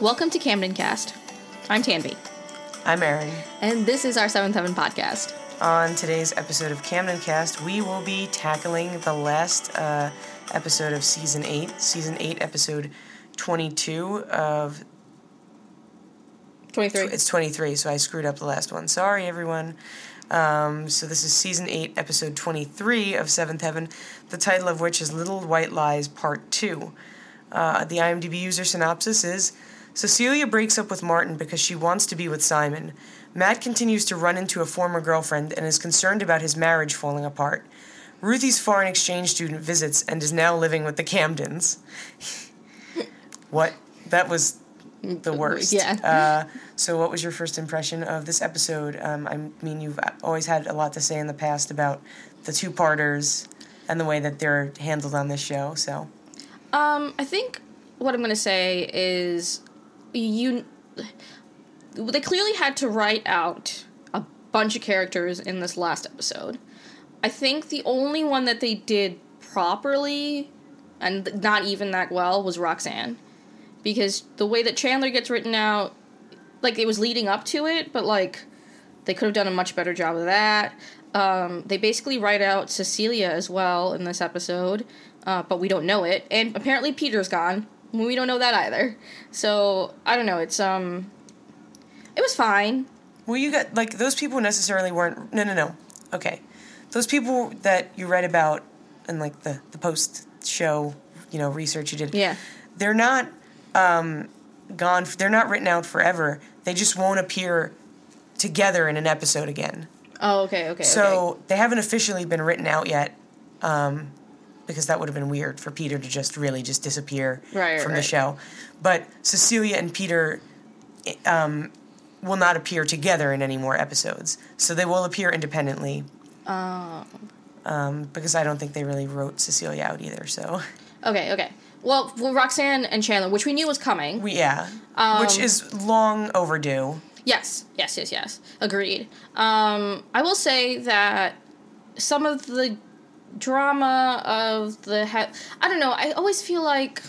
Welcome to Camden Cast. I'm Tanvi, I'm Aaron. and this is our Seventh Heaven podcast. On today's episode of Camden Cast, we will be tackling the last uh, episode of season 8, season 8, episode 22 of. 23. It's 23, so I screwed up the last one. Sorry, everyone. Um, so this is season 8, episode 23 of Seventh Heaven, the title of which is Little White Lies Part 2. Uh, the IMDb user synopsis is Cecilia breaks up with Martin because she wants to be with Simon. Matt continues to run into a former girlfriend and is concerned about his marriage falling apart. Ruthie's foreign exchange student visits and is now living with the Camdens. what? That was the worst. Yeah. Uh, so, what was your first impression of this episode? Um, I mean, you've always had a lot to say in the past about the two parters and the way that they're handled on this show. So, Um, I think what I'm going to say is you. They clearly had to write out a bunch of characters in this last episode. I think the only one that they did properly and not even that well was Roxanne. Because the way that Chandler gets written out, like it was leading up to it, but like they could have done a much better job of that. Um, they basically write out Cecilia as well in this episode, uh, but we don't know it. And apparently Peter's gone. We don't know that either. So I don't know. It's um, it was fine. well, you got like those people necessarily weren't. No, no, no. Okay, those people that you read about and like the the post show, you know, research you did. Yeah. they're not um, gone. They're not written out forever. They just won't appear together in an episode again. Oh, okay, okay. So okay. they haven't officially been written out yet, um, because that would have been weird for Peter to just really just disappear Right, right, from the show. But Cecilia and Peter um, will not appear together in any more episodes, so they will appear independently. Oh. Um, because I don't think they really wrote Cecilia out either. So Okay, okay. Well, well, Roxanne and Chandler, which we knew was coming. we yeah, Um, which is long overdue. Yes, yes, yes, yes. Agreed. Um, I will say that some of the drama of the he- I don't know. I always feel like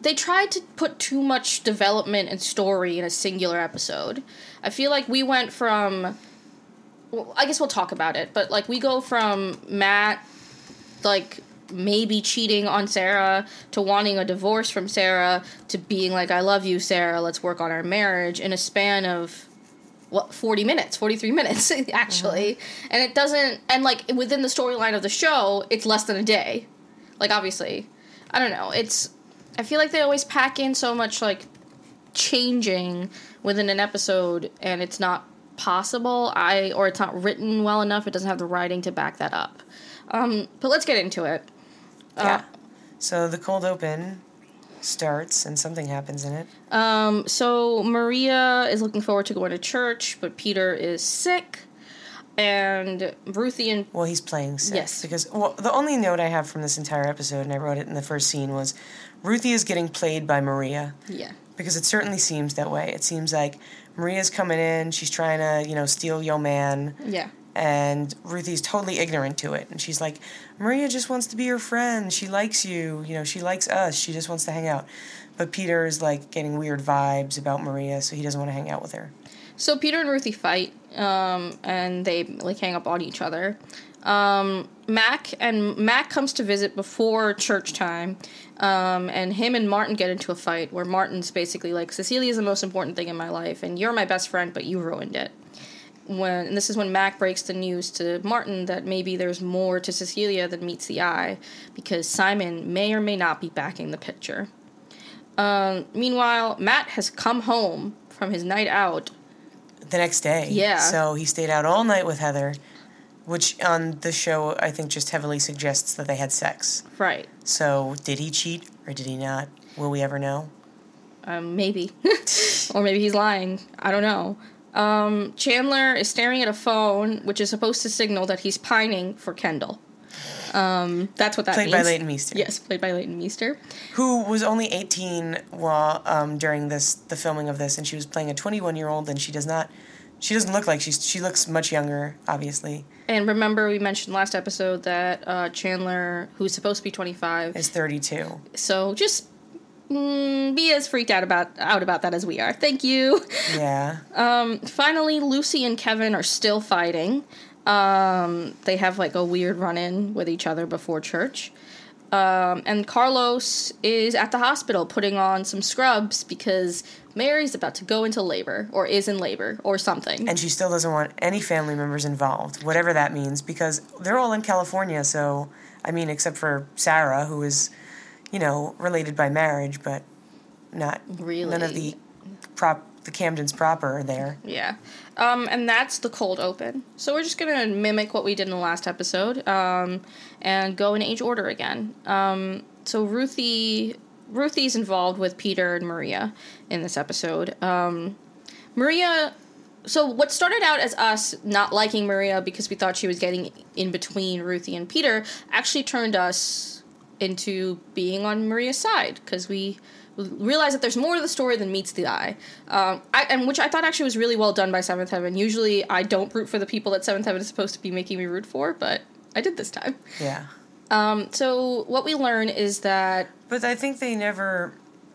they tried to put too much development and story in a singular episode. I feel like we went from. Well, I guess we'll talk about it, but like we go from Matt, like maybe cheating on Sarah to wanting a divorce from Sarah to being like, I love you, Sarah, let's work on our marriage in a span of what 40 minutes 43 minutes actually. And it doesn't and like within the storyline of the show it's less than a day. Like obviously. I don't know. It's i feel like they always pack in so much like changing within an episode and it's not possible. I or it's not written well enough. It doesn't have the writing to back that up. Um but let's get into it. Yeah. So the cold open starts and something happens in it. Um, so Maria is looking forward to going to church, but Peter is sick, and Ruthie and Well, he's playing sick. Yes. Because well, the only note I have from this entire episode, and I wrote it in the first scene, was Ruthie is getting played by Maria. yeah, Because it certainly seems that way. It seems like Maria's coming in, she's trying to, you know, steal your man, yeah, and Ruthie's totally ignorant to it. And she's like, Maria just wants to be your friend. She likes you. You know, she likes us. She just wants to hang out. But Peter is like getting weird vibes about Maria, so he doesn't want to hang out with her. So Peter and Ruthie fight, um, and they like hang up on each other. Um, Mac and Mac comes to visit before church time, um, and him and Martin get into a fight where Martin's basically like, "Cecilia is the most important thing in my life, and you're my best friend, but you ruined it." When and this is when Mac breaks the news to Martin that maybe there's more to Cecilia than meets the eye, because Simon may or may not be backing the picture. Um, meanwhile, Matt has come home from his night out The next day. Yeah. So he stayed out all night with Heather, which on the show I think just heavily suggests that they had sex. Right. So did he cheat or did he not? Will we ever know? Um, maybe. or maybe he's lying. I don't know. Um, Chandler is staring at a phone, which is supposed to signal that he's pining for Kendall. Um, that's what that Played means. by Leighton Meester. Yes, played by Leighton Meester. Who was only 18 while um, during this the filming of this, and she was playing a 21 year old, and she does not, she doesn't look like she's she looks much younger, obviously. And remember, we mentioned last episode that uh, Chandler, who's supposed to be 25, Is 32. so just mm, be as freaked out about out about that as we are. Thank you. Yeah. Um, finally, Lucy and Kevin are still fighting. Um, they have like a weird run in with each other before church. Um, and Carlos is at the hospital putting on some scrubs because Mary's about to go into labor or is in labor or something. and she still doesn't want any family members involved, whatever that means, because they're all in California. So, I mean, except for Sarah, who is, you know, related by marriage, but not Really? none of the prop the Camdens proper are there. Yeah. Um, and that's the cold open. So we're just going to mimic what we did in the last episode um, and go in age order again. Um, so Ruthie. Ruthie's involved with Peter and Maria in this episode. Um, Maria. So what started out as us not liking Maria because we thought she was getting in between Ruthie and Peter actually turned us into being on Maria's side because we realize that there's more to the story than meets the eye. Um, I, and which I thought actually was really well done by Seventh Heaven. Usually I don't root for the people that Seventh Heaven is supposed to be making me root for, but I did this time. Yeah. Um, so what we learn is that But I think they never.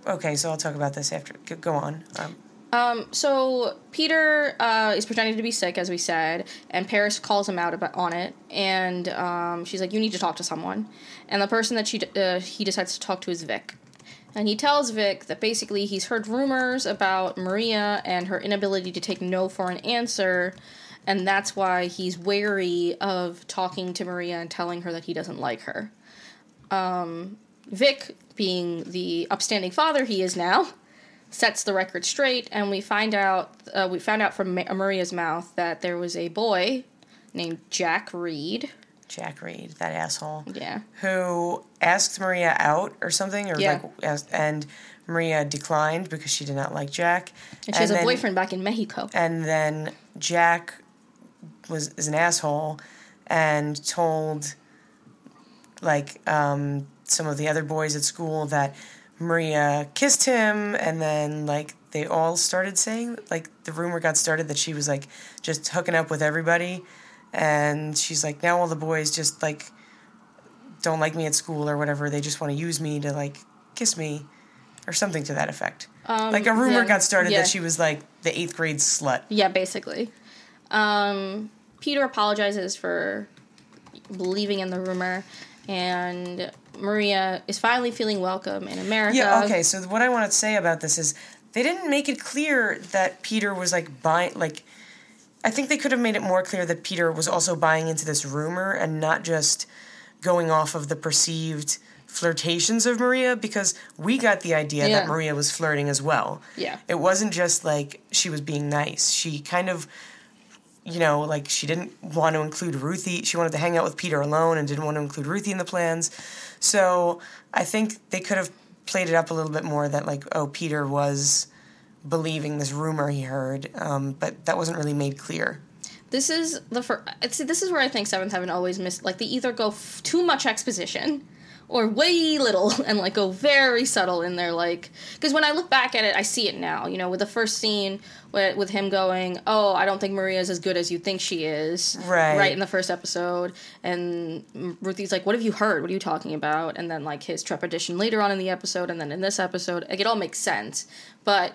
Okay, so I'll talk about this after. Go- on. Um, Um, so Peter uh, is pretending to be sick, as we said, and Paris calls him out about on it, and um, she's like, "You need to talk to someone." And the person that she uh, he decides to talk to is Vic, and he tells Vic that basically he's heard rumors about Maria and her inability to take no for an answer, and that's why he's wary of talking to Maria and telling her that he doesn't like her. Um, Vic, being the upstanding father he is now, sets the record straight, and we find out uh, we found out from Ma- Maria's mouth that there was a boy named Jack Reed. Jack Reed, that asshole, Yeah, who asked Maria out or something, or Yeah. like, asked, and Maria declined because she did not like Jack. and she has a boyfriend back in Mexico. And then Jack was is an asshole and told like um, some of the other boys at school that Maria kissed him, and then like they all started saying like the rumor got started that she was like just hooking up with everybody, and she's like now all the boys just like don't like me at school or whatever. They just want to use me to like kiss me or something to that effect. like a rumor Um, yeah. got started Yeah. that she was like the eighth grade slut. Yeah, basically. Um, Peter apologizes for believing in the rumor, and Maria is finally feeling welcome in America. Yeah, okay. So what I want to say about this is they didn't make it clear that Peter was like buying like I think they could have made it more clear that Peter was also buying into this rumor and not just going off of the perceived flirtations of Maria because we got the idea Yeah. that Maria was flirting as well. Yeah. It wasn't just like she was being nice. She kind of you know, like she didn't want to include Ruthie. She wanted to hang out with Peter alone and didn't want to include Ruthie in the plans. So I think they could have played it up a little bit more that like, oh, Peter was believing this rumor he heard, um, but that wasn't really made clear. This is the first. See, this is where I think Seventh Heaven always missed. Like they either go f- too much exposition, or way little, and like go very subtle in their like. Because when I look back at it, I see it now. You know, with the first scene with, with him going, "Oh, I don't think Maria's as good as you think she is." Right. Right in the first episode, and Ruthie's like, "What have you heard? What are you talking about?" And then like his trepidation later on in the episode, and then in this episode, like it all makes sense, but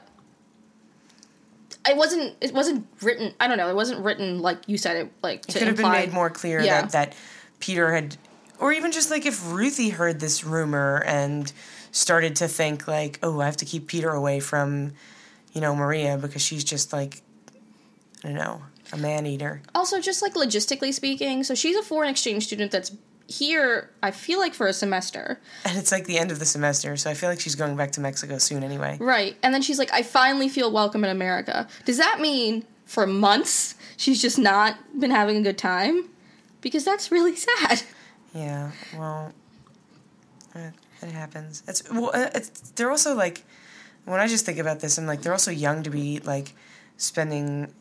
it wasn't it wasn't written i don't know it wasn't written like you said it like It could have been made more clear Yeah. that, that Peter had, or even just like if Ruthie heard this rumor and started to think like, oh, I have to keep Peter away from, you know, Maria because she's just like, I don't know, a man eater. also just like logistically speaking so she's a foreign exchange student that's here i feel like for a semester And it's like the end of the semester, so I feel like she's going back to Mexico soon anyway. right and then she's like i finally feel welcome in america does that mean for months she's just not been having a good time because that's really sad Yeah, well, it, it happens. It's well, uh, it's they're also like when I just think about this, I'm like they're also young to be like spending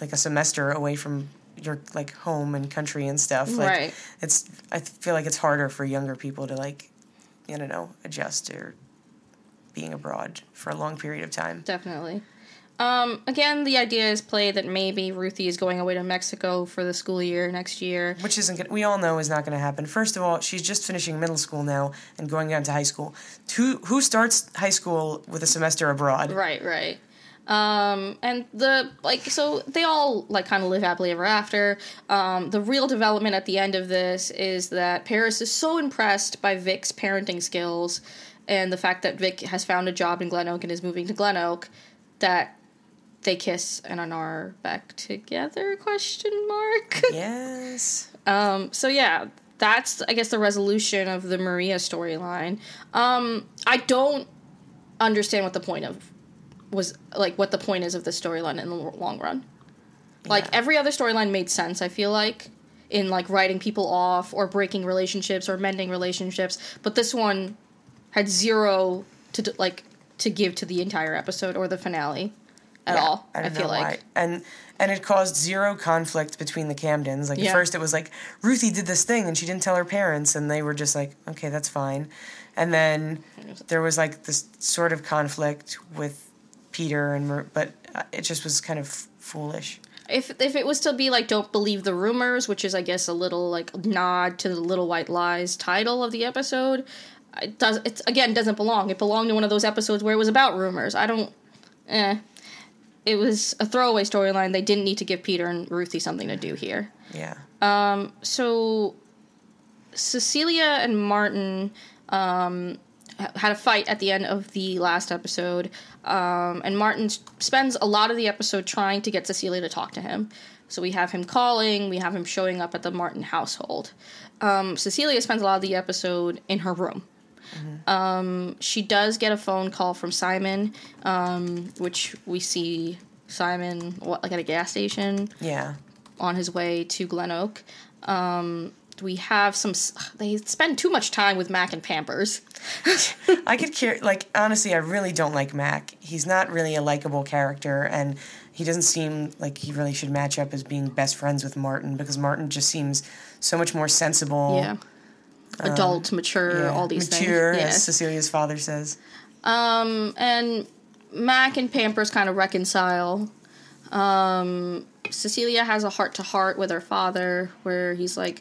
like a semester away from your like home and country and stuff. Like, Right. It's I feel like it's harder for younger people to like, I don't know, adjust or being abroad for a long period of time. definitely Um, again, the idea is played that maybe Ruthie is going away to Mexico for the school year next year. Which isn't good. We all know is not going to happen. First of all, she's just finishing middle school now and going on to high school. Who who starts high school with a semester abroad? Right, right. Um, and the like, so they all like kind of live happily ever after. Um, the real development at the end of this is that Paris is so impressed by Vic's parenting skills and the fact that Vic has found a job in Glen Oak and is moving to Glen Oak that they kiss and are back together question mark Yes. um so yeah that's i guess the resolution of the maria storyline um i don't understand what the point of was like what the point is of the storyline in the long run like Yeah. every other storyline made sense i feel like in like writing people off or breaking relationships or mending relationships but this one had zero to like to give to the entire episode or the finale at Yeah, all I i, feel like why. And and it caused zero conflict between the Camdens. Like Yeah. at first it was like Ruthie did this thing and she didn't tell her parents and they were just like, okay, that's fine. And then there was like this sort of conflict with Peter and Mer- but uh, it just was kind of foolish. if if it was to be like don't believe the rumors which is i guess a little like nod to the little white lies title of the episode it does it again doesn't belong it belonged to one of those episodes where it was about rumors i don't eh it was a throwaway storyline they didn't need to give peter and ruthie something to do here Yeah. so Cecilia and Martin um, had a fight at the end of the last episode, um, and Martin spends a lot of the episode trying to get Cecilia to talk to him. So we have him calling, we have him showing up at the Martin household. Um, Cecilia spends a lot of the episode in her room. Um, she does get a phone call from Simon, um, which we see Simon what, like at a gas station Yeah. on his way to Glen Oak. Um, we have some. They spend too much time with Mac and Pampers. I could care like honestly, I really don't like Mac. He's not really a likable character, and he doesn't seem like he really should match up as being best friends with Martin because Martin just seems so much more sensible. Yeah, adult, mature, yeah, all these mature, things. as Yes. Cecilia's father says. Um, and Mac and Pampers kind of reconcile. Um, Cecilia has a heart to heart with her father, where he's like,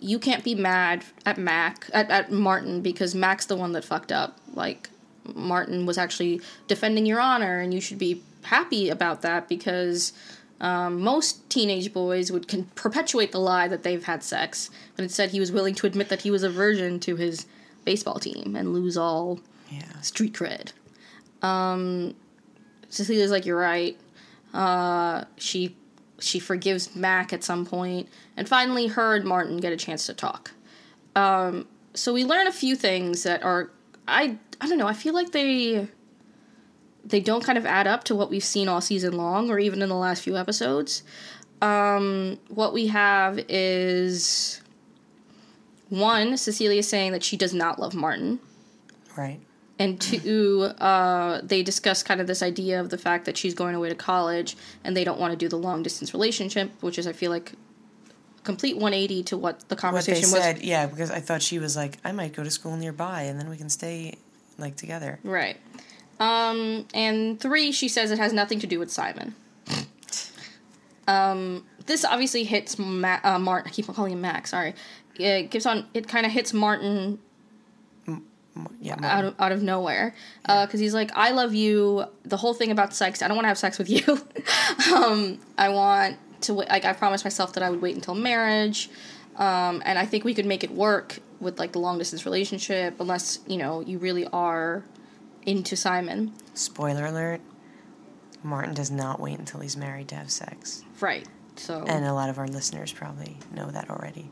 "You can't be mad at Mac at, at Martin because Mac's the one that fucked up. Like, Martin was actually defending your honor, and you should be happy about that because." Um, most teenage boys would con- perpetuate the lie that they've had sex, but instead he was willing to admit that he was a virgin to his baseball team and lose all Yeah. street cred. Um, Cecilia's like, you're right. Uh, she she forgives Mac at some point, and finally, her and Martin get a chance to talk. Um, so we learn a few things that are I I don't know. I feel like they they don't kind of add up to what we've seen all season long, or even in the last few episodes. Um, what we have is one Cecilia saying that she does not love Martin Right. and two, uh, they discuss kind of this idea of the fact that she's going away to college and they don't want to do the long distance relationship, which is, I feel like, complete 180 to what the What they conversation was. said, yeah, because I thought she was like, I might go to school nearby, and then we can stay like together. Right. Um, and three, she says it has nothing to do with Simon. Um, this obviously hits Ma- uh, Martin. I keep on calling him Mac. Sorry. It gives on. It kind of hits Martin Yeah. out of out of nowhere because he's like, "I love you." The whole thing about sex. I don't want to have sex with you. um, I want to wait. Like I promised myself that I would wait until marriage, um, and I think we could make it work with like the long distance relationship, unless you know you really are into Simon. Spoiler alert. Martin does not wait until he's married to have sex. Right. So. And a lot of our listeners probably know that already.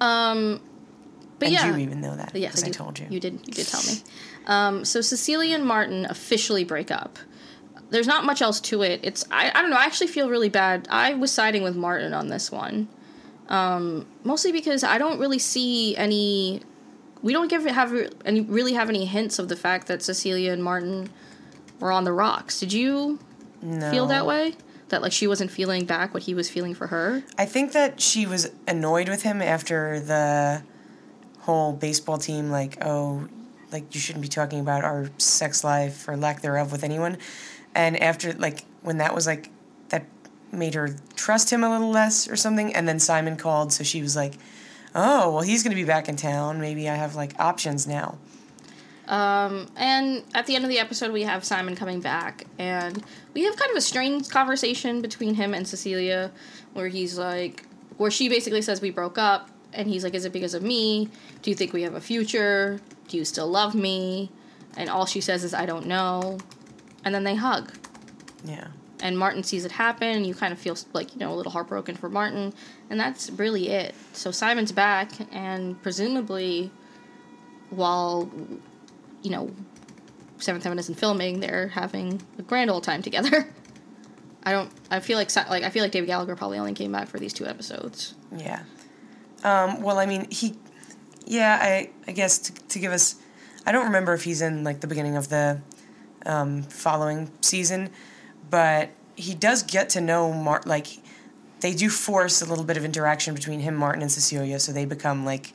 um. But and yeah. you even know that Yes, because I, told you. You did. You did tell me. Um, so Cecilia and Martin officially break up. There's not much else to it. It's I, I don't know. I actually feel really bad. I was siding with Martin on this one, um, mostly because I don't really see any. We don't give have any really have any hints of the fact that Cecilia and Martin were on the rocks. Did you no. feel that way? That like she wasn't feeling back what he was feeling for her. I think that she was annoyed with him after the whole baseball team, like, oh, like you shouldn't be talking about our sex life or lack thereof with anyone. and after like when that was like that made her trust him a little less or something and then simon called so she was like oh well he's going to be back in town maybe i have like options now Um, and at the end of the episode, we have Simon coming back, and we have kind of a strange conversation between him and Cecilia, where he's like, where she basically says we broke up, and he's like, "Is it because of me? Do you think we have a future? Do you still love me?" And all she says is, "I don't know," and then they hug. yeah And Martin sees it happen, and you kind of feel like you know a little heartbroken for Martin, and that's really it. So Simon's back, and presumably, while you know, Seventh Heaven isn't filming, they're having a grand old time together. I don't. I feel like like I feel like David Gallagher probably only came back for these two episodes. Yeah. Um, well, I mean, he, yeah, I, I guess to, to give us, I don't remember if he's in like the beginning of the um, following season, but he does get to know Mart. Like, they do force a little bit of interaction between him, Martin, and Cecilia, so they become like,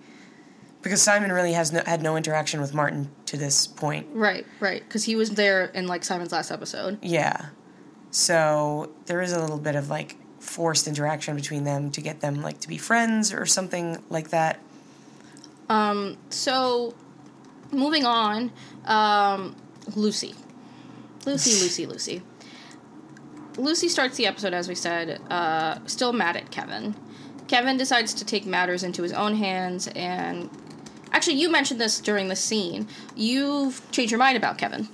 because Simon really has no, had no interaction with Martin to this point. Right, right, because he was there in like Simon's last episode. Yeah. So there is a little bit of like forced interaction between them to get them like to be friends or something like that. Um, so moving on, um, Lucy, Lucy, Lucy, Lucy. Lucy starts the episode as we said, uh, still mad at Kevin. Kevin decides to take matters into his own hands, and actually, you mentioned this during the scene. You've changed your mind about Kevin.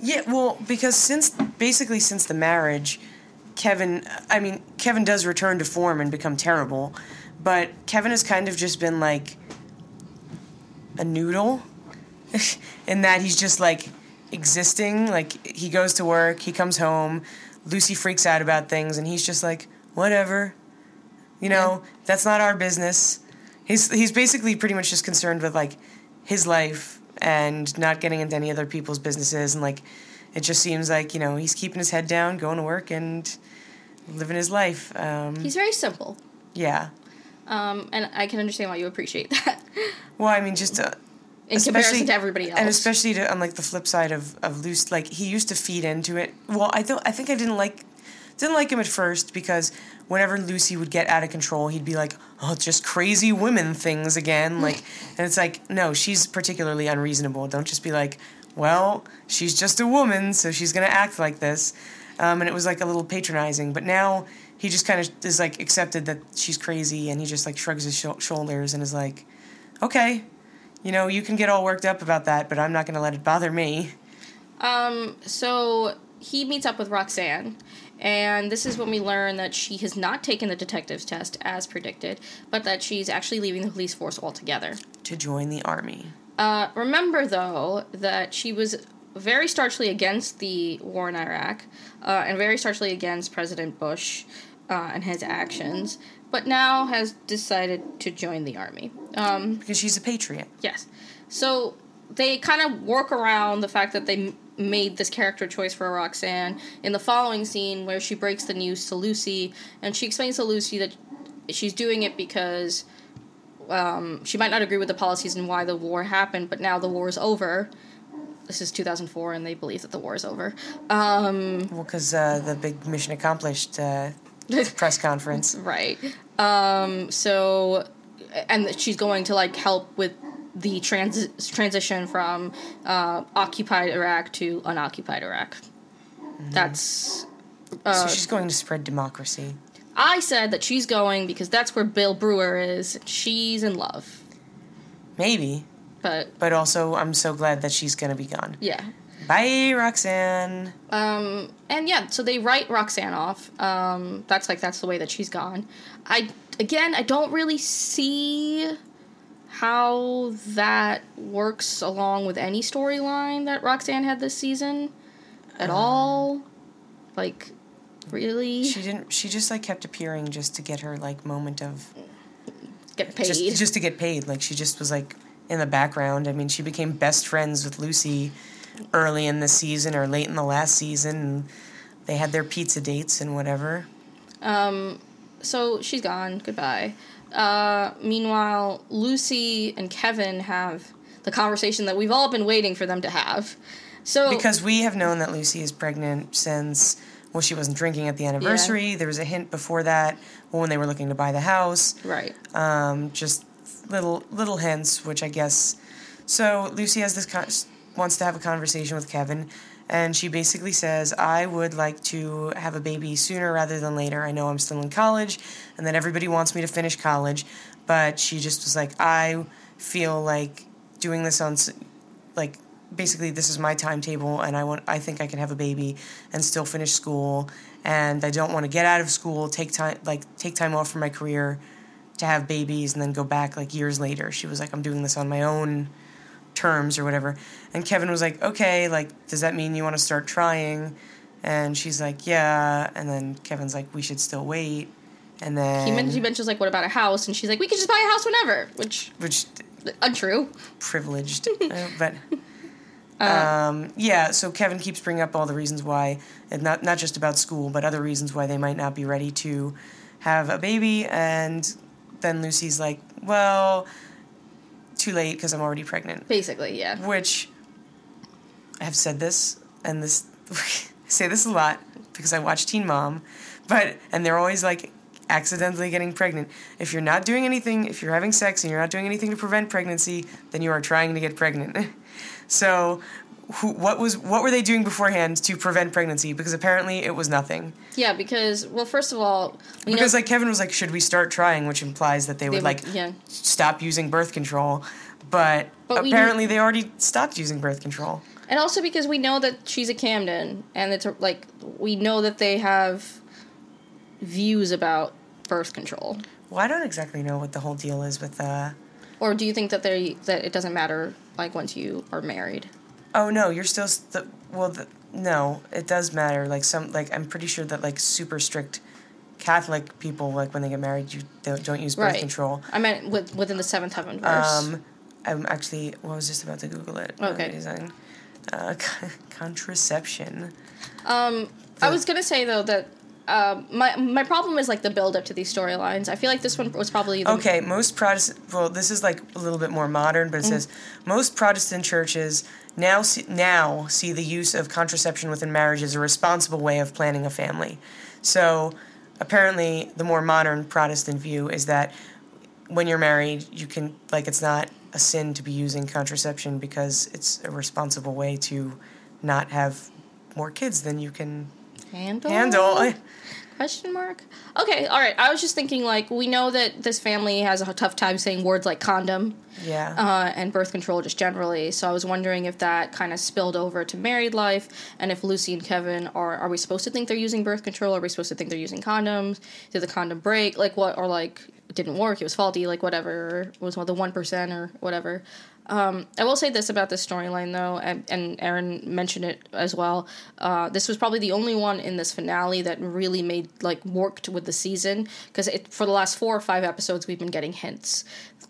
Yeah, well, because since basically since the marriage, Kevin, I mean, Kevin does return to form and become terrible, but Kevin has kind of just been like a noodle in that he's just like existing. Like he goes to work, he comes home, Lucy freaks out about things, and he's just like, whatever. You know, that's not our business. He's he's basically pretty much just concerned with like his life and not getting into any other people's businesses and like it just seems like you know he's keeping his head down, going to work and living his life. Um, He's very simple, yeah. um, and I can understand why you appreciate that Well, I mean, just uh, in Especially- comparison to everybody else. and especially to, on like the flip side of of Luce, like he used to feed into it. Well, I thought I think I didn't like didn't like him at first because whenever Lucy would get out of control, he'd be like, "Oh, it's just crazy women things again." Like, and it's like, no, she's particularly unreasonable. Don't just be like, "Well, she's just a woman, so she's gonna act like this." Um, and it was like a little patronizing, but now he just kind of is like accepted that she's crazy, and he just like shrugs his shou- shoulders and is like, "Okay." You know, you can get all worked up about that, but I'm not going to let it bother me. Um, so he meets up with Roxanne, and this is when we learn that she has not taken the detective's test as predicted, but that she's actually leaving the police force altogether. To join the army. Uh, remember, though, that she was very starchly against the war in Iraq, uh, and very starchly against President Bush uh, and his actions, but now has decided to join the army. Um, Because she's a patriot. Yes. So they kind of work around the fact that they m- made this character choice for Roxanne in the following scene where she breaks the news to Lucy and she explains to Lucy that she's doing it because um, she might not agree with the policies and why the war happened, but now the war is over. This is 2004, and they believe that the war is over. Um, Well, because uh, the big mission accomplished uh, press conference. Right. Um, so, and she's going to like help with the trans- transition from uh, occupied Iraq to unoccupied Iraq. That's. so she's going to spread democracy. I said that she's going because that's where Bill Brewer is. She's in love. Maybe. But But also, I'm so glad that she's going to be gone. yeah. Bye, Roxanne. Um, and yeah, so they write Roxanne off. Um, that's like that's the way that she's gone. I again, I don't really see how that works along with any storyline that Roxanne had this season at all. Like, really She didn't. She just like kept appearing just to get her like moment of get paid. just just to get paid. Like she just was like in the background. I mean, she became best friends with Lucy early in the season or late in the last season. And they had their pizza dates and whatever. Um, so she's gone. Goodbye. Uh, meanwhile, Lucy and Kevin have the conversation that we've all been waiting for them to have. So because we have known that Lucy is pregnant since well, she wasn't drinking at the anniversary. There was a hint before that when they were looking to buy the house. right. Um, just little little hints, which I guess. So Lucy has this con- wants to have a conversation with Kevin, and she basically says, "I would like to have a baby sooner rather than later. I know I'm still in college, and that everybody wants me to finish college, but she just was like, I feel like doing this on, like." Basically, this is my timetable, and I want. I think I can have a baby and still finish school, and I don't want to get out of school, take time, like take time off from my career, to have babies and then go back like years later. She was like, I'm doing this on my own terms or whatever. And Kevin was like, okay, like, does that mean you want to start trying? And she's like, yeah. And then Kevin's like, we should still wait. And then, He, men- he mentions like, what about a house? And she's like, we could just buy a house whenever, which which untrue. privileged, uh, but. Um, yeah, so Kevin keeps bringing up all the reasons why, and not not just about school, but other reasons why they might not be ready to have a baby. And then Lucy's like, "Well, too late because I'm already pregnant." Basically, yeah. which I have said this and this I say this a lot because I watch Teen Mom, but and they're always like accidentally getting pregnant. If you're not doing anything, if you're having sex and you're not doing anything to prevent pregnancy, then you are trying to get pregnant. so who, what was what were they doing beforehand to prevent pregnancy? Because apparently it was nothing. Yeah, because well, first of all, Because know like Kevin was like, should we start trying? Which implies that they, they would would- like yeah. stop using birth control, but, But apparently they already stopped using birth control. And also because we know that she's a Camden, and it's like we know that they have views about birth control. Well, I don't exactly know what the whole deal is with. Uh, Or do you think that they that it doesn't matter like once you are married? Oh no, you're still st- well. The, no, it does matter. Like some, like I'm pretty sure that like super strict Catholic people, like when they get married, you don't, don't use birth Right. control. I meant with, within the seventh heaven verse. Um, I'm actually. Well, I was just about to Google it. Okay. Uh, contraception. Um, I was gonna say though that um, my my problem is like the build up to these storylines. I feel like this one was probably the, Okay, most Protestant. Well, this is like a little bit more modern, but it says most Protestant churches now see, now see the use of contraception within marriage as a responsible way of planning a family. So, apparently, the more modern Protestant view is that when you're married, you can like it's not a sin to be using contraception because it's a responsible way to not have more kids than you can handle. handle. Question mark. Okay, all right. I was just thinking like we know that this family has a tough time saying words like condom. Yeah. uh, and birth control just generally. So I was wondering if that kind of spilled over to married life, and if Lucy and Kevin are are we supposed to think they're using birth control? Are we supposed to think they're using condoms? Did the condom break? Like what? Or like didn't work? It was faulty? Like whatever? It was one the one percent or whatever? Um, I will say this about this storyline though, and, and Aaron mentioned it as well. Uh, this was probably the only one in this finale that really made like worked with the season because for the last four or five episodes we've been getting hints.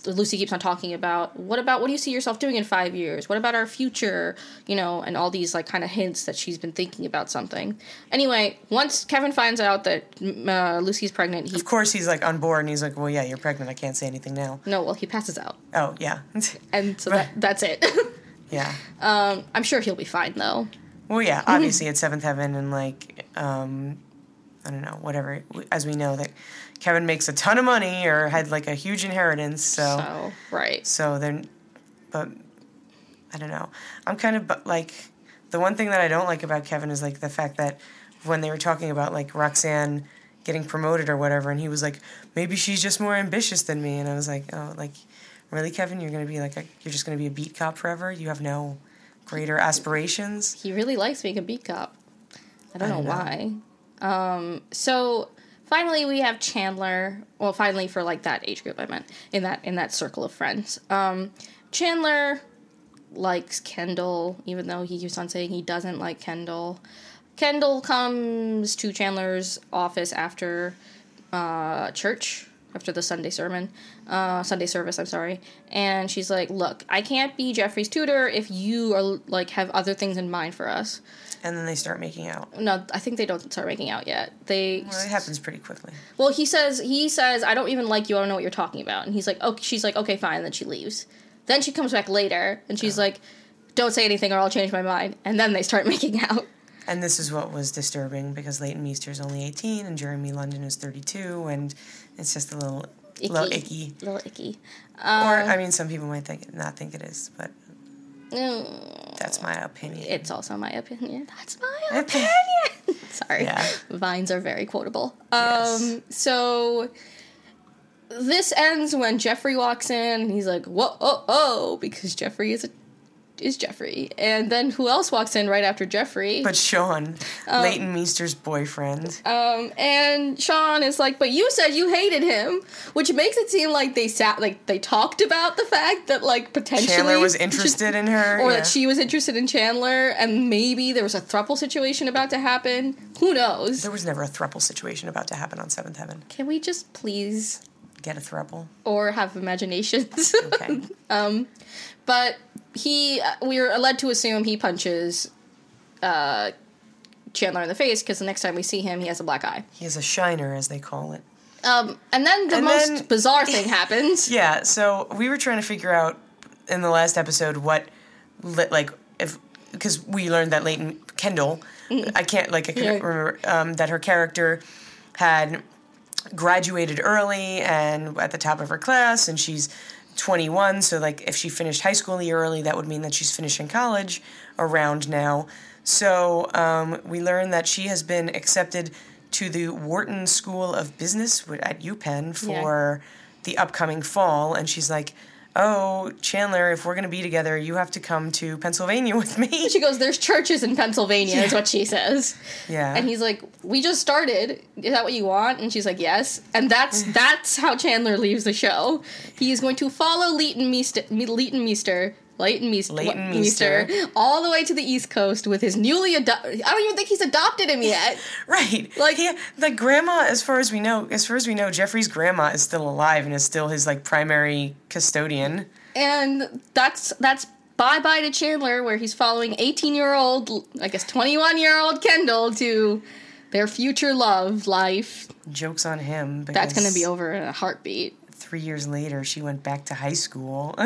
Lucy keeps on talking about what about what do you see yourself doing in five years? What about our future? You know, and all these like kind of hints that she's been thinking about something. Anyway, once Kevin finds out that mm, uh, Lucy's pregnant, he of course, he's like on board, and he's like, "Well, yeah, you're pregnant. I can't say anything now." no, well he passes out, Oh, yeah, and so that, that's it. yeah. um, I'm sure he'll be fine though. Well, yeah, obviously it's Seventh Heaven, and like, um, I don't know, whatever. As we know that Kevin makes a ton of money or had like a huge inheritance, so So right. so then, but I don't know. I'm kind of like the one thing that I don't like about Kevin is like the fact that when they were talking about like Roxanne getting promoted or whatever, and he was like, maybe she's just more ambitious than me, and I was like, oh, like really, Kevin, you're gonna be like a, you're just gonna be a beat cop forever. You have no greater aspirations. He really likes being a beat cop. I don't, I don't know, why. Um, so finally we have Chandler. Well, finally for like that age group I meant in that in that circle of friends. Um, Chandler likes Kendall, even though he keeps on saying he doesn't like Kendall. Kendall comes to Chandler's office after uh, church, after the Sunday sermon, uh, Sunday service. I'm sorry, and she's like, "Look, I can't be Jeffrey's tutor if you are like have other things in mind for us." And then they start making out. No, I think they don't start making out yet. They Well, it happens pretty quickly. well, he says he says I don't even like you. I don't know what you're talking about. And he's like, okay. She's like, okay, fine. And then she leaves. Then she comes back later, and she's like, don't say anything or I'll change my mind. And then they start making out. And this is what was disturbing because Leighton Meester is only 18 and Jeremy London is 32, and it's just a little Icky. little icky. little icky. or Um, I mean, some people might think not think it is, but Mm, that's my opinion. It's also my opinion. That's my opinion. Sorry. Yeah. Vines are very quotable. Yes. Um so this ends when Jeffrey walks in and he's like, Whoa oh oh because Jeffrey is a is Jeffrey. And then who else walks in right after Jeffrey? But Sean, Leighton Meester's boyfriend, Um, and Sean is like, but you said you hated him, which makes it seem like they sat, like they talked about the fact that like potentially Chandler was interested in her, or yeah. that she was interested in Chandler, and maybe there was a thruple situation about to happen. Who knows? there was never a thruple situation about to happen on Seventh Heaven. Can we just please Get a thruple, or have imaginations? okay? but he, we are led to assume he punches uh, Chandler in the face because the next time we see him, he has a black eye. he is a shiner, as they call it. Um, and then the And most then- bizarre thing happens. Yeah, so we were trying to figure out in the last episode what, li- like, if because we learned that Leighton Kendall, I can't like I can't Yeah. remember um, that her character had graduated early and at the top of her class, and she's 21. So like, if she finished high school a year early, that would mean that she's finishing college around now. So um, we learned that she has been accepted to the Wharton School of Business at UPenn for the upcoming fall, and she's like. Oh, Chandler, if we're going to be together, you have to come to Pennsylvania with me. She goes, "There's churches in Pennsylvania," is what she says. Yeah. And he's like, "We just started. Is that what you want?" And she's like, "Yes." And that's that's how Chandler leaves the show. He is going to follow Leighton Meester, Leighton Meester, Leighton Meester, Leighton Meester. all the way to the East Coast with his newly adopted. I don't even think he's adopted him yet. Right. Like- yeah, the grandma as far as we know, as far as we know, Jeffrey's grandma is still alive and is still his like primary custodian. And that's that's bye bye to Chandler, where he's following 18 year old, I guess 21 year old Kendall to their future love life. Jokes on him That's gonna be over in a heartbeat. 3 years later she went back to high school.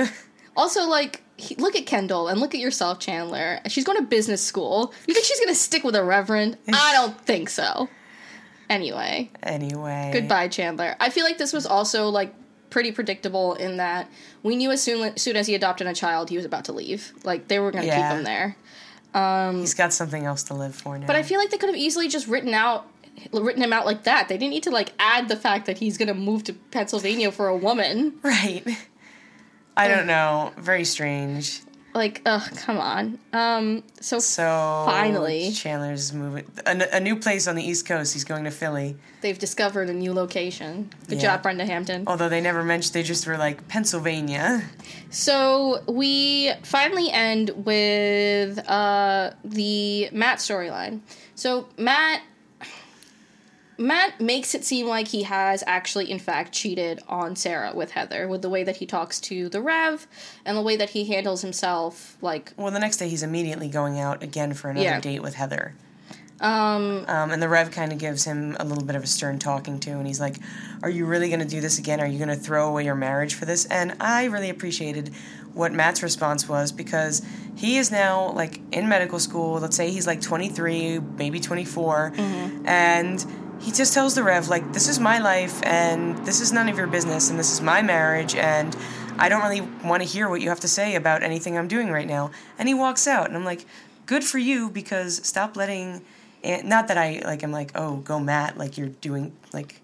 Also, like, he, look at Kendall and look at yourself, Chandler. She's going to business school. You think she's going to stick with a reverend? I don't think so. Anyway, anyway. goodbye, Chandler. I feel like this was also, like, pretty predictable in that we knew as soon, soon as he adopted a child, he was about to leave. Like, they were going to Yeah. keep him there. Um, he's got something else to live for now. But I feel like they could have easily just written out written him out like that. They didn't need to like add the fact that he's going to move to Pennsylvania for a woman. Right. I don't know. Very strange. Like, ugh, come on. Um so So Finally. Chandler's moving a new place on the East Coast. He's going to Philly. they've discovered a new location. Good Yeah. job, Brenda Hampton. Although they never mentioned, they just were like Pennsylvania. So we finally end with uh, the Matt storyline. So Matt, Matt makes it seem like he has actually, in fact, cheated on Sarah with Heather, with the way that he talks to the Rev and the way that he handles himself. Like, Well, the next day he's immediately going out again for another Yeah. date with Heather. um, Um, and the Rev kind of gives him a little bit of a stern talking to, and he's like, Are you really going to do this again? Are you going to throw away your marriage for this? And I really appreciated what Matt's response was because he is now like in medical school. Let's say he's like 23, maybe 24, and he just tells the Rev, like, This is my life, and this is none of your business, and this is my marriage, and I don't really want to hear what you have to say about anything I'm doing right now. And he walks out, and I'm like, Good for you because stop letting and not that I like I'm like, oh, go Matt, like you're doing like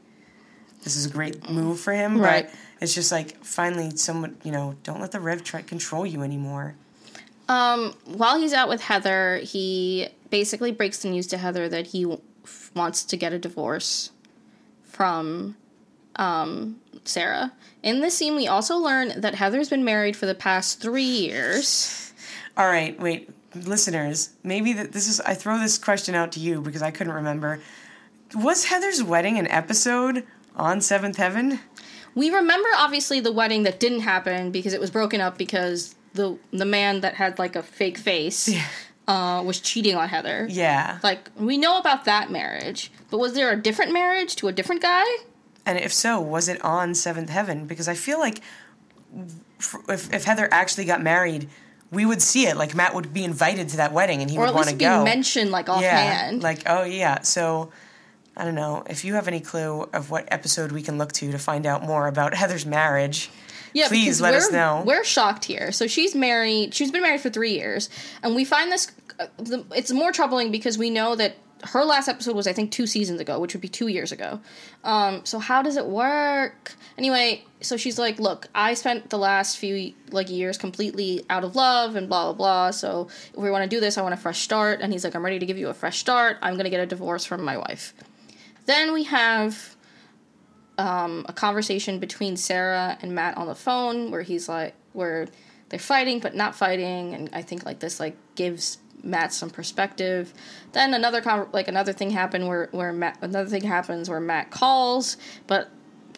this is a great move for him, Right. but it's just like finally someone, you know, don't let the rev try control you anymore. um, while he's out with Heather, he basically breaks the news to Heather that he wants to get a divorce from um, Sarah. In this scene, we also learn that Heather's been married for the past three years. All right, wait, listeners, maybe that this is I throw this question out to you because I couldn't remember. Was Heather's wedding an episode on Seventh Heaven? We remember obviously the wedding that didn't happen because it was broken up because the the man that had like a fake face uh, was cheating on Heather. Yeah. Like we know about that marriage, but was there a different marriage to a different guy? And if so, was it on Seventh Heaven? Because I feel like if, if Heather actually got married, we would see it. Like Matt would be invited to that wedding, and he or would want to go. mentioned like yeah, offhand. like oh yeah. So I don't know if you have any clue of what episode we can look to to find out more about Heather's marriage. Yeah, Please let us know. We're shocked here. So she's married. She's been married for three years, and we find this. Uh, the, it's more troubling because we know that her last episode was, I think, two seasons ago, which would be two years ago. Um, so how does it work? Anyway, so she's like, "Look, I spent the last few like years completely out of love and blah blah blah. So if we want to do this, I want a fresh start." And he's like, "I'm ready to give you a fresh start. I'm gonna get a divorce from my wife." Then we have um, a conversation between Sarah and Matt on the phone where he's like, where they're fighting but not fighting, and I think like this like gives Matt some perspective. Then another con- like another thing happened where where Matt another thing happens where Matt calls, but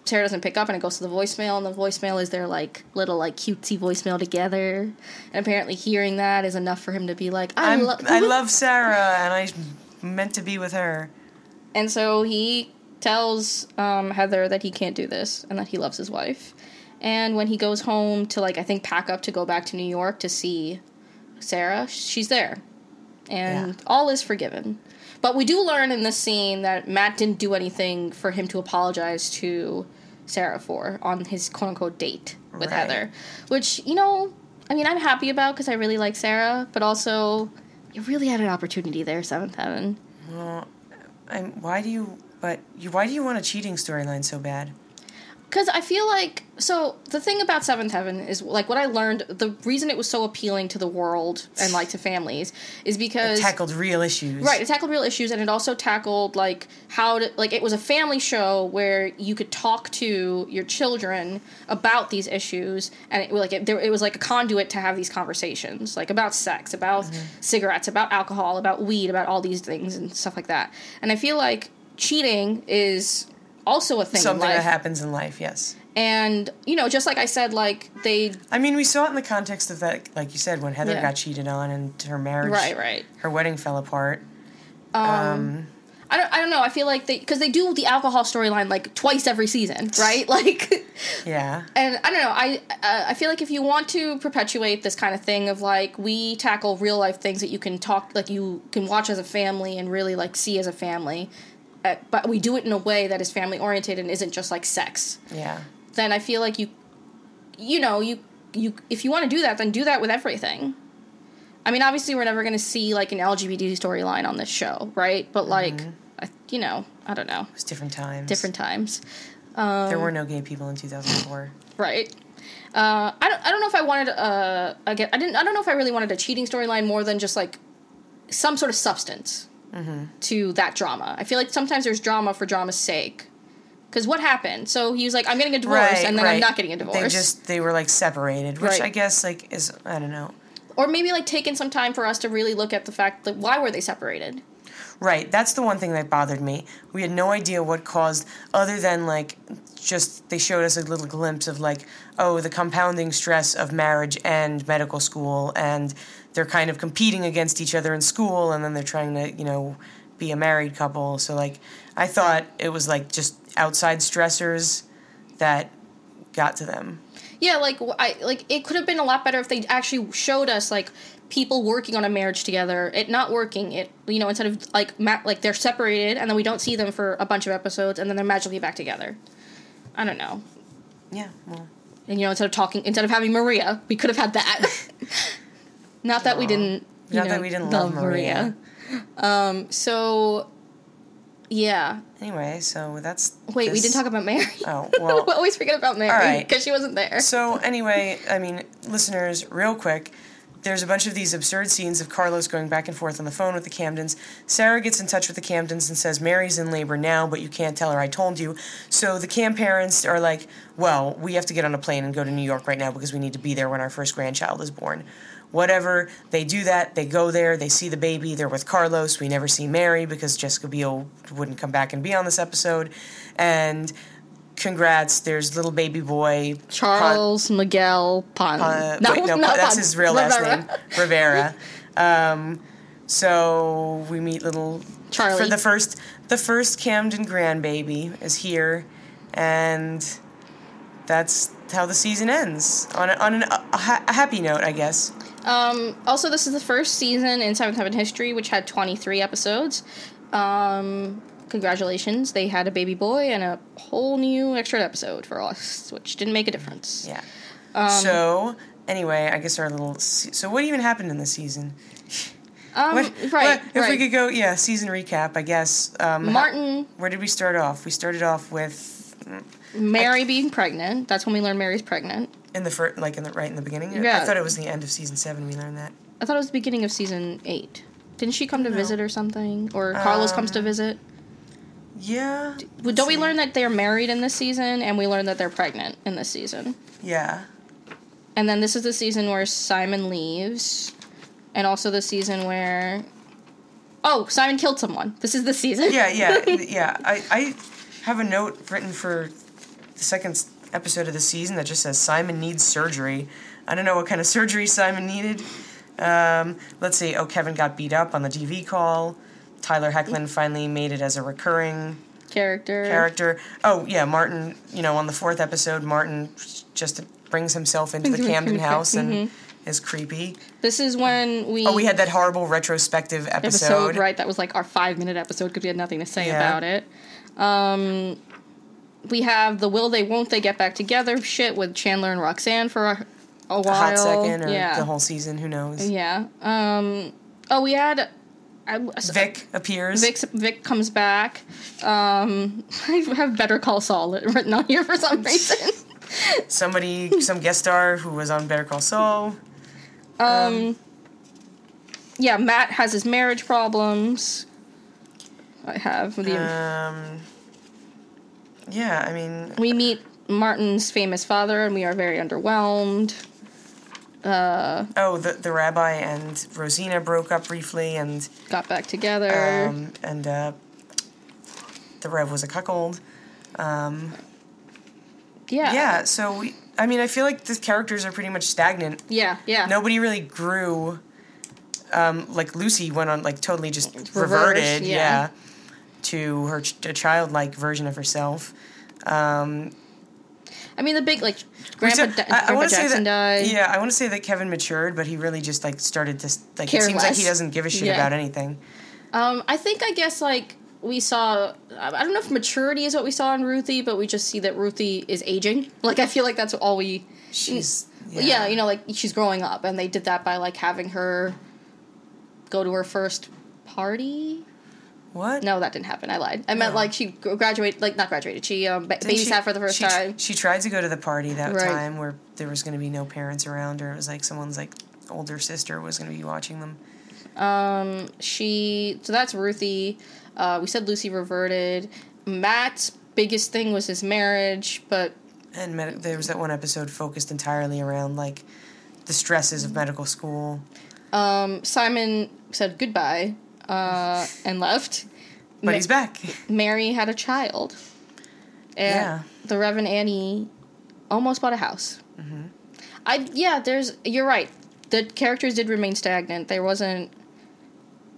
Sarah doesn't pick up and it goes to the voicemail and the voicemail is their like little like cutesy voicemail together. And apparently hearing that is enough for him to be like, I, lo- I love Sarah, and I meant to be with her. And so he tells um, Heather that he can't do this and that he loves his wife. And when he goes home to, like, I think pack up to go back to New York to see Sarah, she's there. And Yeah. all is forgiven. But we do learn in this scene that Matt didn't do anything for him to apologize to Sarah for on his quote unquote date with Right. Heather. Which, you know, I mean, I'm happy about because I really like Sarah, but also, you really had an opportunity there, Seventh Heaven. I'm, why do you? But you, why do you want a cheating storyline so bad? Because I feel like so the thing about Seventh Heaven is like what I learned. The reason it was so appealing to the world and like to families is because it Tackled real issues. right, it tackled real issues and it also tackled like how to like it was a family show where you could talk to your children about these issues and it like it, there, it was like a conduit to have these conversations like about sex, about mm-hmm. cigarettes, about alcohol, about weed, about all these things and stuff like that. And I feel like cheating is also a thing in Something that happens in life. Yes. And you know, just like I said, like they I mean, we saw it in the context of that, like you said, when Heather Yeah. got cheated on and her marriage, right, right. her wedding fell apart. Um I don't, I don't know. I feel like they because they do the alcohol storyline like twice every season, right? Like, Yeah. and I don't know. I uh, I feel like if you want to perpetuate this kind of thing of like we tackle real life things that you can talk like you can watch as a family and really like see as a family, uh, but we do it in a way that is family oriented and isn't just like sex. Yeah. Then I feel like you, you know, you you if you want to do that, then do that with everything. I mean, obviously, we're never going to see like an LGBT storyline on this show, right? But like, I, you know, I don't know, It was different times. different times, There were no gay people in 2004. right? Uh, I don't, I don't know if I wanted uh again I didn't I don't know if I really wanted a cheating storyline more than just like some sort of substance Mm-hmm. to that drama. I feel like sometimes there's drama for drama's sake. Because what happened? So he was like, "I'm getting a divorce," and then I'm not getting a divorce. They just they were like separated, which Right. I guess like is I don't know. or maybe like taking some time for us to really look at the fact that why were they separated? Right, that's the one thing that bothered me. We had no idea what caused, other than like, just they showed us a little glimpse of like, oh, the compounding stress of marriage and medical school, and they're kind of competing against each other in school, and then they're trying to, you know, be a married couple. So like, I thought it was like just outside stressors that got to them. Yeah, like I like it could have been a lot better if they actually showed us like people working on a marriage together, it not working. It you know instead of like ma- like they're separated and then we don't see them for a bunch of episodes and then they're magically back together. I don't know. Yeah, well, And you know instead of talking instead of having Maria, we could have had that. not that we didn't. You Not know, that we didn't love Maria. Um. So. Yeah. anyway, so that's. Wait, we didn't talk about Mary. Oh, well. we always forget about Mary All right. because she wasn't there. So anyway, I mean, listeners, real quick, there's a bunch of these absurd scenes of Carlos going back and forth on the phone with the Camdens. Sarah gets in touch with the Camdens and says Mary's in labor now, but you can't tell her I told you. So the Cam parents are like, "Well, we have to get on a plane and go to New York right now because we need to be there when our first grandchild is born." Whatever, they do that. They go there. They see the baby. They're with Carlos. We never see Mary because Jessica Biel wouldn't come back and be on this episode. And congrats, there's little baby boy Charles Miguel Pon. uh, wait, no, that's his real last name, Rivera. Um, so we meet little Charlie. for the first. The first Camden grandbaby is here, and that's how the season ends on a, on an, a, a happy note, I guess. Um, also, this is the first season in Seventh Heaven history which had 23 episodes. Um, congratulations, they had a baby boy and a whole new extra episode for us, which didn't make a difference. Yeah. Um, so anyway, I guess our little. Se- so what even happened in the season? Um, What, right, what- if we could go, yeah, season recap. I guess. Um, how- Martin, where did we start off? We started off with Mary being pregnant. That's when we learned Mary's pregnant. in the first, like in the right in the beginning. Yeah. I thought it was the end of season seven. We learned that. I thought it was the beginning of season eight. Didn't she come to No. visit or something? Or Carlos comes to Um, visit? Yeah. Well, Don't we learn that they're married in this season, and we learn that they're pregnant in this season? Yeah. And then this is the season where Simon leaves, and also the season where, oh, Simon killed someone. This is the season. Yeah, yeah, yeah. I, I have a note written for the second episode of the season that just says Simon needs surgery. I don't know what kind of surgery Simon needed. Um, let's see. Oh, Kevin got beat up on the TV call. Tyler Hoechlin finally made it as a recurring Character. character. Oh, yeah, Martin, you know, on the fourth episode, Martin just brings himself into the Camden house and mhm. is creepy. This is when we. Oh, we had that horrible retrospective episode. episode, right? That was like our five minute episode because we had nothing to say Yeah. about it. Um, we have the will they won't they get back together shit with Chandler and Roxanne for a, a while. A hot second or yeah, the whole season, who knows? yeah. Um, oh, we had. I, Vic appears. Vic, Vic comes back. Um, I have Better Call Saul written on here for some reason. somebody, some guest star who was on Better Call Saul. Um, yeah, Matt has his marriage problems. I have the. Um, yeah, I mean, we meet Martin's famous father, and we are very underwhelmed. Uh, oh, the the rabbi and Rosina broke up briefly, and got back together. um, and uh, the Rev was a cuckold. Um, yeah. yeah, so we, I mean, I feel like the characters are pretty much stagnant. Yeah. Yeah. Nobody really grew. Um, like Lucy went on like totally just Reversed, reverted, yeah. yeah. to her ch- a childlike version of herself. Um, I mean, the big like Grandpa, Da- I- I Grandpa Jackson that, died. Yeah, I want to say that Kevin matured, but he really just like started to like Care it seems like he doesn't give a shit Yeah. about anything. Um, I think I guess like we saw. I I don't know if maturity is what we saw in Ruthie, but we just see that Ruthie is aging. Like I feel like that's all we. She's yeah, Yeah. you know, like she's growing up, and they did that by like having her go to her first party. What? No, that didn't happen. I lied. I meant No. like she graduated, like not graduated. She um, ba- Didn't she- babysat for the first she, time. She tried to go to the party that Right. time where there was going to be no parents around, or it was like someone's like older sister was going to be watching them. Um, she so that's Ruthie. Uh, we said Lucy reverted. Matt's biggest thing was his marriage, but And med- there was that one episode focused entirely around like the stresses of medical school. um, Simon said goodbye uh, and left. But Ma- he's back. Mary had a child, and Yeah. the Reverend Annie almost bought a house. Mm-hmm. I yeah, there's you're right. The characters did remain stagnant. There wasn't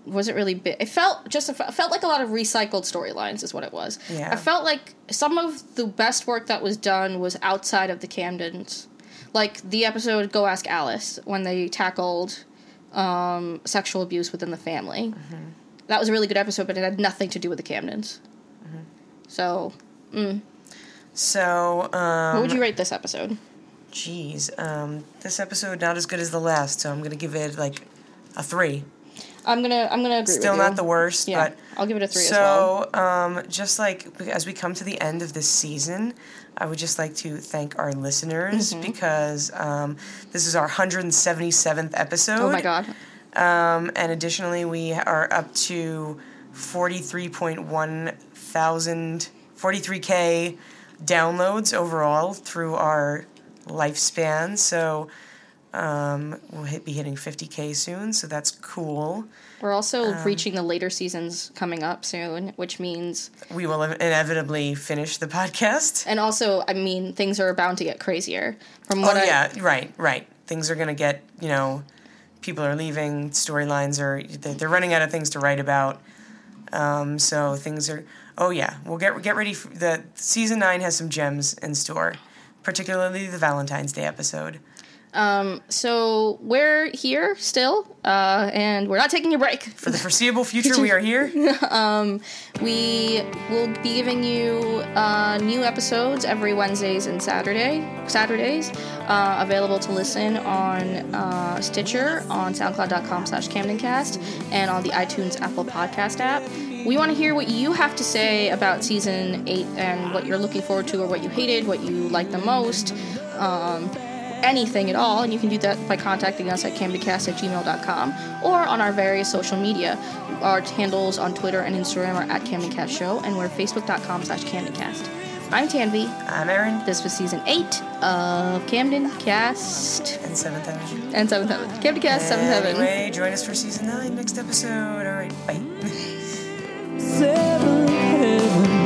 wasn't really big. It felt just it felt like a lot of recycled storylines is what it was. Yeah. I felt like some of the best work that was done was outside of the Camdens. Like the episode Go Ask Alice when they tackled um, sexual abuse within the family. Mm-hmm. That was a really good episode, but it had nothing to do with the Camdens. Mm-hmm. So, So, um, what would you rate this episode? Jeez, um, this episode not as good as the last, so I'm gonna give it like a three. I'm gonna I'm gonna agree. Still with you. not the worst, Yeah, but I'll give it a three as well. so um, just like as we come to the end of this season, I would just like to thank our listeners Mm-hmm. because um, this is our 177th episode. Oh my god. Um, and additionally, we are up to 43.1 thousand, 43k downloads overall through our lifespan. So um, we'll hit, be hitting 50k soon. So that's cool. We're also Um, reaching the later seasons coming up soon, which means We will inevitably finish the podcast. and also I mean things are bound to get crazier. From what oh I yeah, right, right. Things are gonna get you know, people are leaving. Storylines are they're they're running out of things to write about. Um, so things are. Oh yeah, we'll get get ready. For, the season nine has some gems in store, particularly the Valentine's Day episode. Um, so we're here still, uh, and we're not taking a break. For the foreseeable future, we are here. We will be giving you uh, new episodes every Wednesdays and Saturday Saturdays, uh, available to listen on uh, Stitcher, on SoundCloud.com slash CamdenCast, and on the iTunes Apple Podcast app. We want to hear what you have to say about season eight and what you're looking forward to, or what you hated, what you liked the most. Um, anything at all, and you can do that by contacting us at cambycast at gmail.com or on our various social media. Our handles on Twitter and Instagram are at Camdencast Show, and we're facebook.com slash Camdencast. I'm Tanvi. I'm Aaron. This was season 8 of Camden Cast And Seventh Heaven. and 7th Heaven. Camden Cast, 7th Heaven. Anyway, join us for season nine next episode. All right, bye. seven